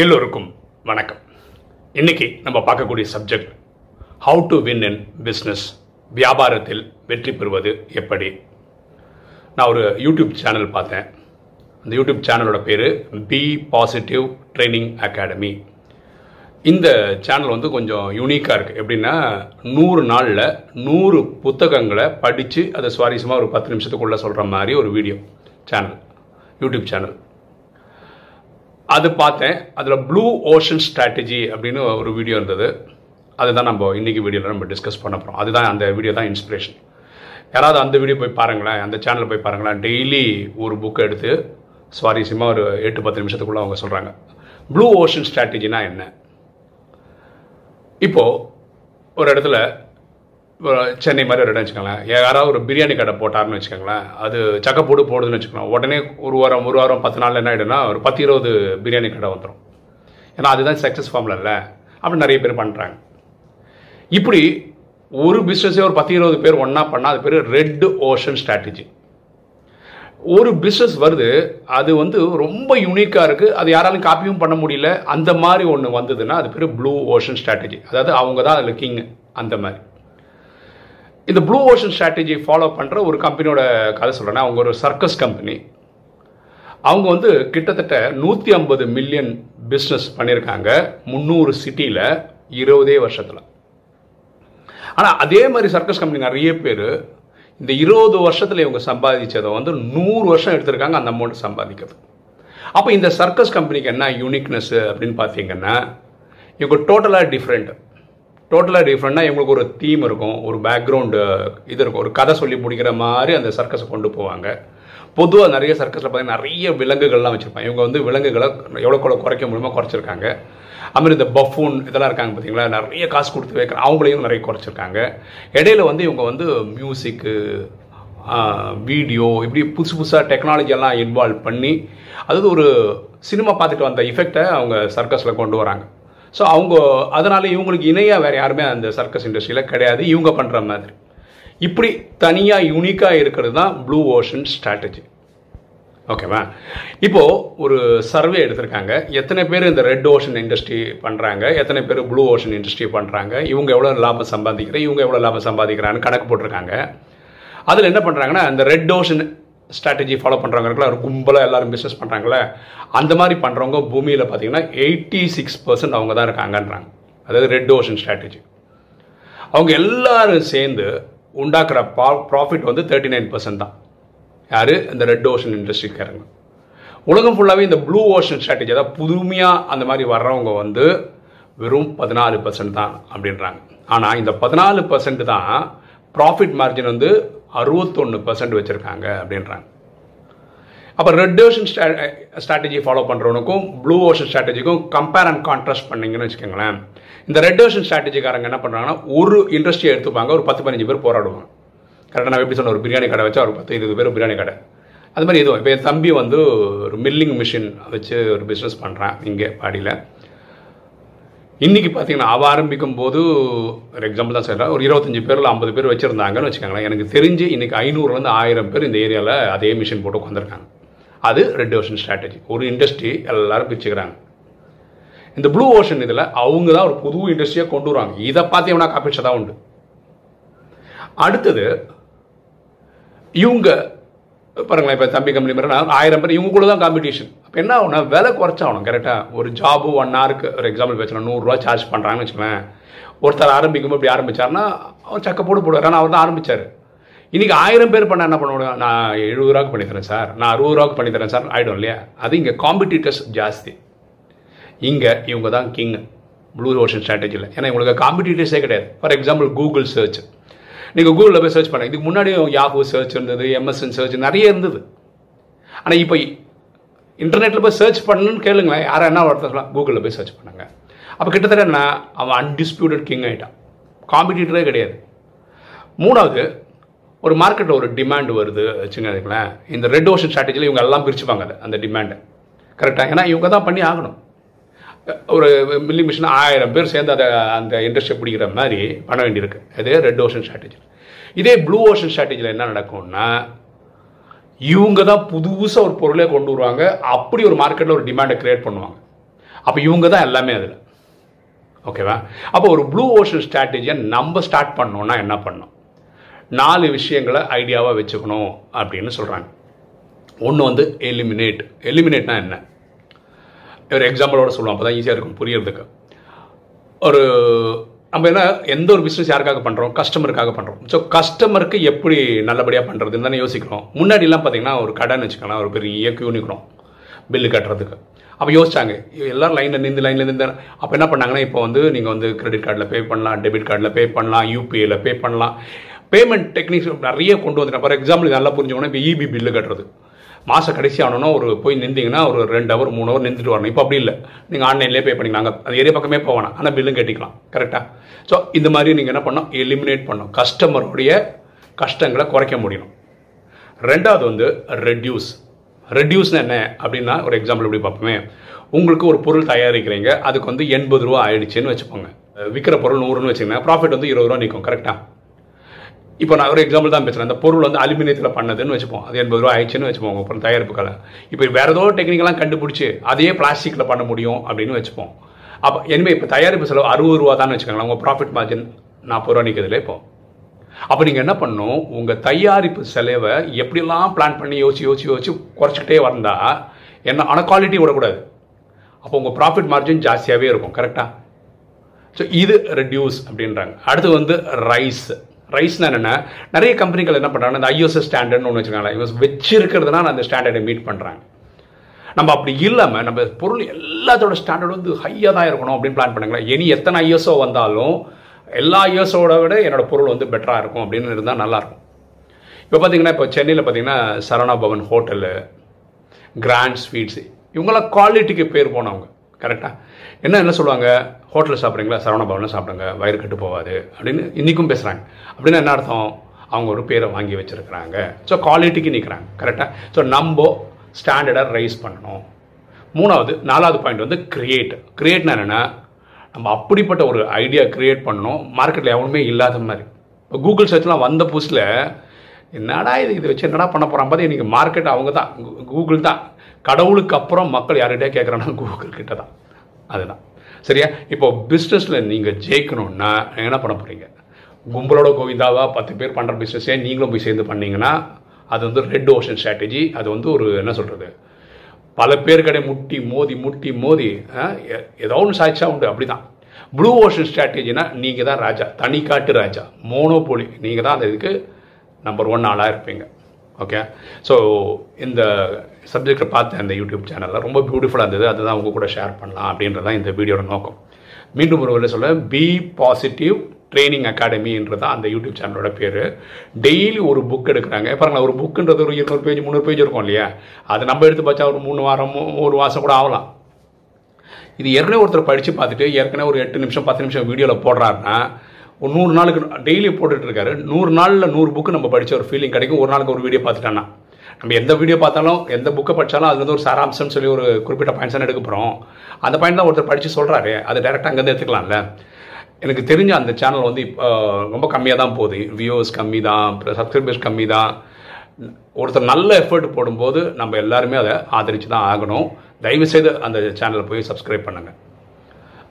எல்லோருக்கும் வணக்கம். இன்னைக்கு நம்ம பார்க்கக்கூடிய subject how to win in business வியாபாரத்தில் வெற்றி பெறுவது எப்படி? நான் ஒரு யூடியூப் சேனல் பார்த்தேன். அந்த யூடியூப் சேனலோட பேர் பி பாசிட்டிவ் ட்ரைனிங் அகாடமி இந்த சேனல் வந்து கொஞ்சம் யூனிக்காக இருக்குது எப்படின்னா நூறு நாளில் நூறு புத்தகங்களை படித்து அதை சுவாரஸ்யமாக ஒரு பத்து நிமிஷத்துக்குள்ளே சொல்கிற மாதிரி ஒரு வீடியோ சேனல் யூடியூப் சேனல் அது பார்த்தேன். அதில் ப்ளூ ஓஷன் ஸ்ட்ராட்டஜி அப்படின்னு ஒரு வீடியோ இருந்தது. அதுதான் நம்ம இன்றைக்கி வீடியோவில் நம்ம டிஸ்கஸ் பண்ண போகிறோம் அதுதான் அந்த வீடியோ தான் இன்ஸ்பிரேஷன் யாராவது அந்த வீடியோ போய் பாருங்களேன் அந்த சேனலில் போய் பாருங்களேன். டெய்லி ஒரு புக்கை எடுத்து சுவாரஸ்யமாக ஒரு எட்டு பத்து நிமிஷத்துக்குள்ளே அவங்க சொல்கிறாங்க ப்ளூ ஓஷன் ஸ்ட்ராட்டஜினா என்ன? இப்போது ஒரு இடத்துல சென்னை மாதிரி ஒரு இடம் வச்சுக்கோங்களேன். யாராவது ஒரு பிரியாணி கடை போட்டார்னு வச்சுக்கோங்களேன். அது சக்கப்போடு போடுதுன்னு வச்சுக்கோங்களேன் உடனே ஒரு வாரம் ஒரு வாரம் பத்து நாள் என்ன ஆகிடும்னா ஒரு பத்து இருபது பிரியாணி கடை வந்துடும் ஏன்னா அதுதான் சக்ஸஸ் ஃபார்மில் இல்லை. அப்படின்னு நிறைய பேர் பண்ணுறாங்க இப்படி ஒரு பிஸ்னஸே ஒரு பத்து இருபது பேர் ஒன்றா பண்ணால் அது பேர் ரெட் ஓஷன் ஸ்ட்ராட்டஜி ஒரு பிஸ்னஸ் வருது அது வந்து ரொம்ப யூனிக்காக இருக்குது அது யாராலும் காப்பியும் பண்ண முடியல. அந்த மாதிரி ஒன்று வந்ததுன்னா அது பேர் ப்ளூ ஓஷன் ஸ்ட்ராட்டஜி அதாவது அவங்க தான் அதில் கிங் அந்த மாதிரி. இந்த ப்ளூ ஓஷன் ஸ்ட்ராட்டஜி ஃபாலோ பண்ணுற ஒரு கம்பெனியோட கதை சொல்கிறேன்னா அவங்க ஒரு சர்க்கஸ் கம்பெனி அவங்க வந்து கிட்டத்தட்ட நூற்றி ஐம்பது மில்லியன் பிஸ்னஸ் பண்ணியிருக்காங்க முந்நூறு சிட்டியில் இருபதே வருஷத்தில். ஆனால் அதே மாதிரி சர்க்கஸ் கம்பெனி நிறைய பேர் இந்த இருபது வருஷத்தில் இவங்க சம்பாதிச்சதை வந்து நூறு வருஷம் எடுத்திருக்காங்க அந்த அமௌண்ட் சம்பாதிக்கிறது. அப்போ இந்த சர்க்கஸ் கம்பெனிக்கு என்ன யூனிக்னஸ் அப்படின்னு பார்த்தீங்கன்னா இவங்க டோட்டலாக டிஃப்ரெண்ட் டோட்டலாக டிஃப்ரெண்ட்னா இவங்களுக்கு ஒரு தீம் இருக்கும் ஒரு பேக்ரவுண்டு இது இருக்கும். ஒரு கதை சொல்லி முடிக்கிற மாதிரி அந்த சர்க்கஸை கொண்டு போவாங்க. பொதுவாக நிறைய சர்க்கஸில் பார்த்தீங்கன்னா நிறைய விலங்குகள்லாம் வச்சுருப்பாங்க. இவங்க வந்து விலங்குகளை எவ்வளோக்கு எவ்வளோ குறைக்க முடியுமோ குறைச்சிருக்காங்க. அதுமாதிரி இந்த பஃபூன் இதெல்லாம் இருக்காங்க பார்த்தீங்களா நிறைய காசு கொடுத்து வைக்கிற அவங்களையும் நிறைய குறைச்சிருக்காங்க. இடையில வந்து இவங்க வந்து மியூசிக்கு வீடியோ இப்படி புதுசு புதுசாக டெக்னாலஜியெல்லாம் இன்வால்வ் பண்ணி அதாவது ஒரு சினிமா பார்த்துட்டு வந்த எஃபெக்டை அவங்க சர்க்கஸில் கொண்டு வராங்க. ஸோ அவங்க அதனால் இவங்களுக்கு இணையாக வேறு யாருமே அந்த சர்க்கஸ் இண்டஸ்ட்ரியில் கிடையாது. இவங்க பண்ணுற மாதிரி. இப்படி தனியாக யூனிக்காக இருக்கிறது தான் ப்ளூ ஓஷன் ஸ்ட்ராட்டஜி ஓகேவா இப்போது ஒரு சர்வே எடுத்திருக்காங்க. எத்தனை பேர் இந்த ரெட் ஓஷன் இண்டஸ்ட்ரி பண்ணுறாங்க எத்தனை பேர் ப்ளூ ஓஷன் இண்டஸ்ட்ரி பண்ணுறாங்க இவங்க எவ்வளோ லாபம் சம்பாதிக்கிறேன் இவங்க எவ்வளோ லாபம் சம்பாதிக்கிறான்னு கணக்கு போட்டிருக்காங்க. அதில் என்ன பண்ணுறாங்கன்னா அந்த ரெட் ஓஷன் ஸ்ட்ராட்டஜி ஃபாலோ பண்ணுறவங்களுக்குலாம் ஒரு கும்பலாக எல்லாரும் பிஸ்னஸ் பண்ணுறாங்களே அந்த மாதிரி பண்ணுறவங்க பூமியில் பார்த்தீங்கன்னா எயிட்டி சிக்ஸ் பர்சன்ட் அவங்க தான் இருக்காங்கன்றாங்க. அதாவது ரெட் ஓஷன் ஸ்ட்ராட்டஜி அவங்க எல்லாரும் சேர்ந்து உண்டாக்குற பா ப்ராஃபிட் வந்து தேர்ட்டி நைன் பர்சன்ட் தான். யார்? இந்த ரெட் ஓஷன் இண்டஸ்ட்ரிக்காரங்க உலகம் ஃபுல்லாகவே இந்த ப்ளூ ஓஷன் ஸ்ட்ராட்டஜி அதாவது புதுமையாக அந்த மாதிரி வர்றவங்க வந்து வெறும் பதினாலு பர்சன்ட் தான் அப்படின்றாங்க. ஆனால் இந்த பதினாலு பர்சன்ட் தான் ப்ராஃபிட் மார்ஜின் வந்து அறுபத்தொன்று பர்சன்ட் வச்சுருக்காங்க அப்படின்றாங்க. அப்போ ரெட் ஓஷன் ஸ்ட்ராட்டஜி ஃபாலோ பண்ணுறவனுக்கும் ப்ளூ ஓஷன் ஸ்ட்ராட்டஜிக்கும் கம்பேர் அண்ட் கான்ட்ராஸ்ட் பண்ணிங்கன்னு வச்சுக்கோங்களேன். இந்த ரெட் ஓஷன் ஸ்ட்ராட்டஜிக்காரங்க என்ன பண்ணுறாங்கன்னா ஒரு இண்டஸ்ட்ரியை எடுத்துப்பாங்க ஒரு பத்து பதினஞ்சு பேர் போராடுவாங்க. கரெக்டாக நான் எப்படி சொன்ன ஒரு பிரியாணி கடை வச்சா ஒரு பத்து இருபது பேர் பிரியாணி கடை. அது மாதிரி எதுவும் இப்போ என் தம்பி வந்து ஒரு மில்லிங் மிஷின் வச்சு ஒரு பிஸ்னஸ் பண்ணுறான் இங்கே பாடியில். இன்றைக்கி பார்த்தீங்கன்னா அவள் ஆரம்பிக்கும் போது ஒரு எக்ஸாம்பிள் தான் சொல்கிறேன் ஒரு இருபத்தஞ்சி பேரில் ஐம்பது பேர் வச்சுருந்தாங்கன்னு வச்சுக்கோங்களேன். எனக்கு தெரிஞ்சு இன்றைக்கி ஐநூறுலேருந்து ஆயிரம் பேர் இந்த ஏரியாவில் அதே மிஷின் போட்டு உட்காந்துருக்காங்க அது ரெட் ஓஷன் ஸ்ட்ராட்டஜி ஒரு இண்டஸ்ட்ரி எல்லாரும் பிரிச்சுக்கிறாங்க. இந்த ப்ளூ ஓஷன் இதில் அவங்க தான் ஒரு புது இண்டஸ்ட்ரியாக கொண்டு வருவாங்க. இதை பார்த்து எவனா காப்பிச்சா உண்டு. அடுத்தது இவங்க பாருங்களேன் இப்போ தம்பி கம்பெனி மாதிரி ஆயிரம் பேர் இவங்களுக்குள்ள தான் காம்படிஷன் அப்போ என்ன ஆகும்னா விலை குறைச்சாகணும் கரெக்டாக ஒரு ஜாபு ஒன் ஹவருக்கு ஒரு எக்ஸாம்பிள் வச்சுனா நூறுரூவா சார்ஜ் பண்ணுறாங்கன்னு வச்சுக்கோங்களேன். ஒருத்தர் ஆரம்பிக்கும்போது இப்படி ஆரம்பிச்சார்னா அவர் சக்க போட்டு போடுவார். ஆனால் அவர் தான் ஆரம்பித்தார் இன்றைக்கி ஆயிரம் பேர் பண்ணால் என்ன பண்ண முடியும் நான் எழுபது ரூபாய்க்கு பண்ணித்தரேன் சார். நான் அறுபது ரூபாய்க்கு பண்ணித்தரேன் சார். ஆகிடும் இல்லையா? அது இங்கே காம்படிட்டர்ஸ் ஜாஸ்தி. இங்கே இவங்க தான் கிங் ப்ளூ ஓஷன் ஸ்ட்ராட்டஜியில் ஏன்னா இவங்களுக்கு காம்படிட்டர்ஸே கிடையாது. ஃபார் எக்ஸாம்பிள் கூகுள் சர்ச் நீங்கள் கூகுளில் போய் சர்ச் பண்ணுங்க. இதுக்கு முன்னாடி யாஹூ சர்ச் இருந்தது எம்எஸ்என் சர்ச் நிறைய இருந்தது. ஆனால் இப்போ இன்டர்நெட்டில் போய் சர்ச் பண்ணணும்னு கேளுங்களேன். யாரும் என்ன ஒருத்தர் கூகுளில் போய் சர்ச் பண்ணுங்க. அப்போ கிட்டத்தட்ட என்ன அவன் அன்டிஸ்பியூட்டட் கிங் ஆகிட்டான் காம்படிட்டரே கிடையாது. மூணாவது ஒரு மார்க்கெட்டில் ஒரு டிமாண்ட் வருது வச்சுங்களேன் இந்த ரெட் ஓஷன் ஸ்ட்ராட்டஜியில் இவங்க எல்லாம் பிரிச்சுப்பாங்க அந்த டிமாண்டை கரெக்டாக ஏன்னா இவங்க தான் பண்ணி ஆகணும். ஒரு மில்லி மிஷின் ஆயிரம் பேர் சேர்ந்து அதை அந்த இண்டஸ்ட்ரியை பிடிக்கிற மாதிரி பண்ண வேண்டியிருக்கு. இதே ரெட் ஓஷன் ஸ்ட்ராட்டஜி இதே ப்ளூ ஓஷன் ஸ்ட்ராட்டஜியில் என்ன நடக்கும்னா இவங்க தான் புதுசாக ஒரு பொருளே கொண்டு வருவாங்க. அப்படி ஒரு மார்க்கெட்டில் ஒரு டிமாண்டை கிரியேட் பண்ணுவாங்க. அப்போ இவங்க தான் எல்லாமே அதில். ஓகேவா அப்போ ஒரு ப்ளூ ஓஷன் ஸ்ட்ராட்டஜியை நம்ம ஸ்டார்ட் பண்ணோன்னா என்ன பண்ணோம் நாலு விஷயங்களை ஐடியாவாக வச்சுக்கணும் அப்படின்னு சொல்கிறாங்க ஒன்று வந்து எலிமினேட் எலிமினேட்னா என்ன? ஒரு எக்ஸாம்பிளோட சொல்லுவோம் அப்போ தான் ஈஸியாக இருக்கும் புரியறதுக்கு. ஒரு நம்ம என்ன எந்த ஒரு பிஸ்னஸ் யாருக்காக பண்ணுறோம் கஸ்டமருக்காக பண்ணுறோம் ஸோ கஸ்டமருக்கு எப்படி நல்லபடியாக பண்ணுறதுன்னு தானே யோசிக்கிறோம். முன்னாடிலாம் பார்த்தீங்கன்னா ஒரு கடைன்னு வச்சுக்கலாம் ஒரு பெரிய கியூ நிற்கணும் பில்லு கட்டுறதுக்கு. அப்போ யோசிச்சாங்க எல்லாரும் லைனில் நின்று லைனில் நின்று அப்போ என்ன பண்ணாங்கன்னா இப்போ வந்து நீங்கள் வந்து கிரெடிட் கார்டில் பே பண்ணலாம் டெபிட் கார்டில் பே பண்ணலாம் யூபிஐயில் பே பண்ணலாம். பேமெண்ட் டெக்னிக்ஸ் நிறைய கொண்டு வந்துட்டேன் ஃபார் எக்ஸாம்பிள் நல்லா புரிஞ்சுக்கணும் இப்போ இபி பில்லு கட்டுறது. மாதம் கடைசி ஆனோன்னா ஒரு போய் நின்றீங்கன்னா ஒரு ரெண்டு ஹவர் மூணு ஹவர் நின்றுட்டு வரணும். இப்போ அப்படி இல்லை. நீங்கள் ஆன்லைன்லேயே பே பண்ணிக்கலாம். அங்கே அந்த ஏரியா பக்கமே போவேணாம் ஆனால் பில்லும் கட்டிக்கலாம். கரெக்டாக ஸோ இந்த மாதிரி நீங்கள் என்ன பண்ணணும்? எலிமினேட் பண்ணும் கஸ்டமருடைய கஷ்டங்களை குறைக்க முடியும் ரெண்டாவது வந்து ரெடியூஸ் ரெடியூஸ்னு என்ன? அப்படின்னா ஒரு எக்ஸாம்பிள் எப்படி பார்ப்போமே. உங்களுக்கு ஒரு பொருள் தயாரிக்கிறீங்க. அதுக்கு வந்து எண்பது ரூபா ஆயிடுச்சுன்னு வச்சுக்கோங்க. விற்கிற பொருள் நூறுன்னு வச்சுக்கோங்க. ப்ராஃபிட் வந்து இருபது ரூபா நிற்கும் கரெக்டாக இப்போ நான் ஒரு எக்ஸாம்பிள் தான் பேசுகிறேன் அந்த பொருள் வந்து அலுமினியத்தில் பண்ணதுன்னு வச்சுப்போம். அது எண்பது ரூபா ஆயிடுச்சுன்னு வச்சுப்போம் அப்புறம் தயாரிப்புகளை இப்போ வேற ஏதோ டெக்னிக்கெல்லாம் கண்டுபிடிச்சி அதே பிளாஸ்டிக்கில் பண்ண முடியும் அப்படின்னு வச்சுப்போம். அப்போ இனிமேல் இப்போ தயாரிப்பு செலவு அறுபது ரூபா தான் வச்சுக்கோங்களேன். உங்கள் ப்ராஃபிட் மார்ஜின் நாற்பது ரூபா நிற்கிறதுல இப்போ. அப்போ நீங்கள் என்ன பண்ணணும்? உங்கள் தயாரிப்பு செலவை எப்படிலாம் பிளான் பண்ணி யோசிச்சு யோசிச்சு யோசிச்சு குறைச்சிக்கிட்டே வந்தால் என்ன ஆனால் குவாலிட்டி விடக்கூடாது. அப்போ உங்கள் ப்ராஃபிட் மார்ஜின் ஜாஸ்தியாகவே இருக்கும். கரெக்டாக ஸோ இது ரெடியூஸ் அப்படின்றாங்க. அடுத்து வந்து ரைஸ் ரைஸ்னா என்னென்னா நிறைய கம்பெனிகள் என்ன பண்ணுறாங்க இந்த ஐஎஸ்எஸ் ஸ்டாண்டர்ட்னு ஒன்று வச்சுருக்காங்க. இவங்க வச்சிருக்கிறதுனால அந்த ஸ்டாண்டர்டை மீட் பண்ணுறாங்க நம்ம அப்படி இல்லாமல் நம்ம பொருள் எல்லாத்தோட ஸ்டாண்டர்ட் வந்து ஹையாக தான் இருக்கணும் அப்படின்னு பிளான் பண்ணுங்களேன். இனி எத்தனை ஐஎஸ்ஓ வந்தாலும் எல்லா ஐஎஸ்ஓட விட என்னோட பொருள் வந்து பெட்டராக இருக்கும் அப்படின்னு இருந்தால் நல்லாயிருக்கும் இப்போ பார்த்தீங்கன்னா இப்போ சென்னையில் பார்த்தீங்கன்னா Saravana Bhavan hotel grand sweets இவங்களாம் குவாலிட்டிக்கு பேர் போனவங்க. கரெக்டாக என்ன என்ன சொல்லுவாங்க? ஹோட்டலில் சாப்பிட்றீங்களா? சரவண பவனில் சாப்பிடுங்க. வயிறு கட்டு போகாது அப்படின்னு இன்றைக்கும் பேசுகிறாங்க அப்படின்னா என்ன அர்த்தம்? அவங்க ஒரு பேரை வாங்கி வச்சுருக்கிறாங்க. ஸோ குவாலிட்டிக்கு நிற்கிறாங்க கரெக்டாக ஸோ நம்ம ஸ்டாண்டர்டாக ரைஸ் பண்ணணும். மூணாவது நாலாவது பாயிண்ட் வந்து கிரியேட் கிரியேட்னா என்னென்னா நம்ம அப்படிப்பட்ட ஒரு ஐடியா கிரியேட் பண்ணணும். மார்க்கெட்டில் எவனுமே இல்லாத மாதிரி. இப்போ கூகுள் சர்ச்லாம் வந்த புதுசில் என்னடா இது? இதை வச்சு என்னடா பண்ண போகிறான் பார்த்து இன்றைக்கி மார்க்கெட் அவங்க தான். கூகுள் தான். கடவுளுக்கு அப்புறம் மக்கள் யார்கிட்டே கேட்குறாங்கன்னா கூகுள் கிட்ட தான் அதுதான். சரியா? இப்போ பிஸ்னஸில் நீங்கள் ஜெயிக்கணும்னா என்ன பண்ண போகிறீங்க கும்பலோட கோவிந்தாவா பத்து பேர் பண்ணுற பிஸ்னஸே நீங்களும் போய் சேர்ந்து பண்ணீங்கன்னா அது வந்து ரெட் ஓஷன் ஸ்ட்ராட்டஜி அது வந்து ஒரு என்ன சொல்கிறது பல பேர் கடை முட்டி மோதி முட்டி மோதி ஏதோ ஒன்று சாய்ச்சா உண்டு. அப்படி தான் ப்ளூ ஓஷன் ஸ்ட்ராட்டஜினா நீங்கள் தான் ராஜா. தனி காட்டு ராஜா. மோனோபோலி நீங்கள் தான் அந்த இதுக்கு நம்பர் ஒன் ஆளாக இருப்பீங்க. ஓகே ஸோ இந்த சப்ஜெக்டை பார்த்த அந்த யூடியூப் சேனலில் ரொம்ப பியூட்டிஃபுல்லாக இருந்தது. அதுதான் உங்கள் கூட ஷேர் பண்ணலாம் அப்படின்றது தான் இந்த வீடியோட நோக்கம். மீண்டும் ஒரு சொல்ல பி பாசிட்டிவ் ட்ரைனிங் அகாடமின்றது அந்த யூடியூப் சேனலோட பேர். டெய்லி ஒரு புக் எடுக்கிறாங்க. பாருங்களா ஒரு புக்குன்றது ஒரு இருநூறு பேஜ் முந்நூறு பேஜ் இருக்கும் இல்லையா? அது நம்ம எடுத்து பார்த்தா ஒரு மூணு வாரம் ஒரு மாதம் கூட ஆகலாம். இது ஏற்கனவே ஒருத்தர் படித்து பார்த்துட்டு ஏற்கனவே ஒரு எட்டு நிமிஷம் பத்து நிமிஷம் வீடியோவில் போடுறாருன்னா ஒரு நூறு நாளுக்கு டெய்லி போட்டுட்ருக்காரு. நூறு நாளில் நூறு புக்கு நம்ம படித்த ஒரு ஃபீலிங் கிடைக்கும். ஒரு நாளுக்கு ஒரு வீடியோ பார்த்துட்டானா நம்ம எந்த வீடியோ பார்த்தாலும் எந்த புக்கை படித்தாலும் அது வந்து ஒரு சாராம்சம்னு சொல்லி ஒரு குறிப்பிட்ட பாயிண்ட்ஸ் தான் எடுக்க போகிறோம் அந்த பாயிண்ட் தான் ஒருத்தர் படித்து சொல்கிறாரு அது டேரெக்டாக அங்கேருந்து எடுத்துக்கலாம்ல. எனக்கு தெரிஞ்ச அந்த சேனல் வந்து இப்போ ரொம்ப கம்மியாக தான் போகுது. வியூஸ் கம்மி தான் சப்ஸ்கிரைபர்ஸ் கம்மி தான் ஒருத்தர் நல்ல எஃபர்ட் போடும்போது நம்ம எல்லாருமே அதை ஆதரித்து தான் ஆகணும். தயவுசெய்து அந்த சேனலை போய் சப்ஸ்கிரைப் பண்ணுங்கள்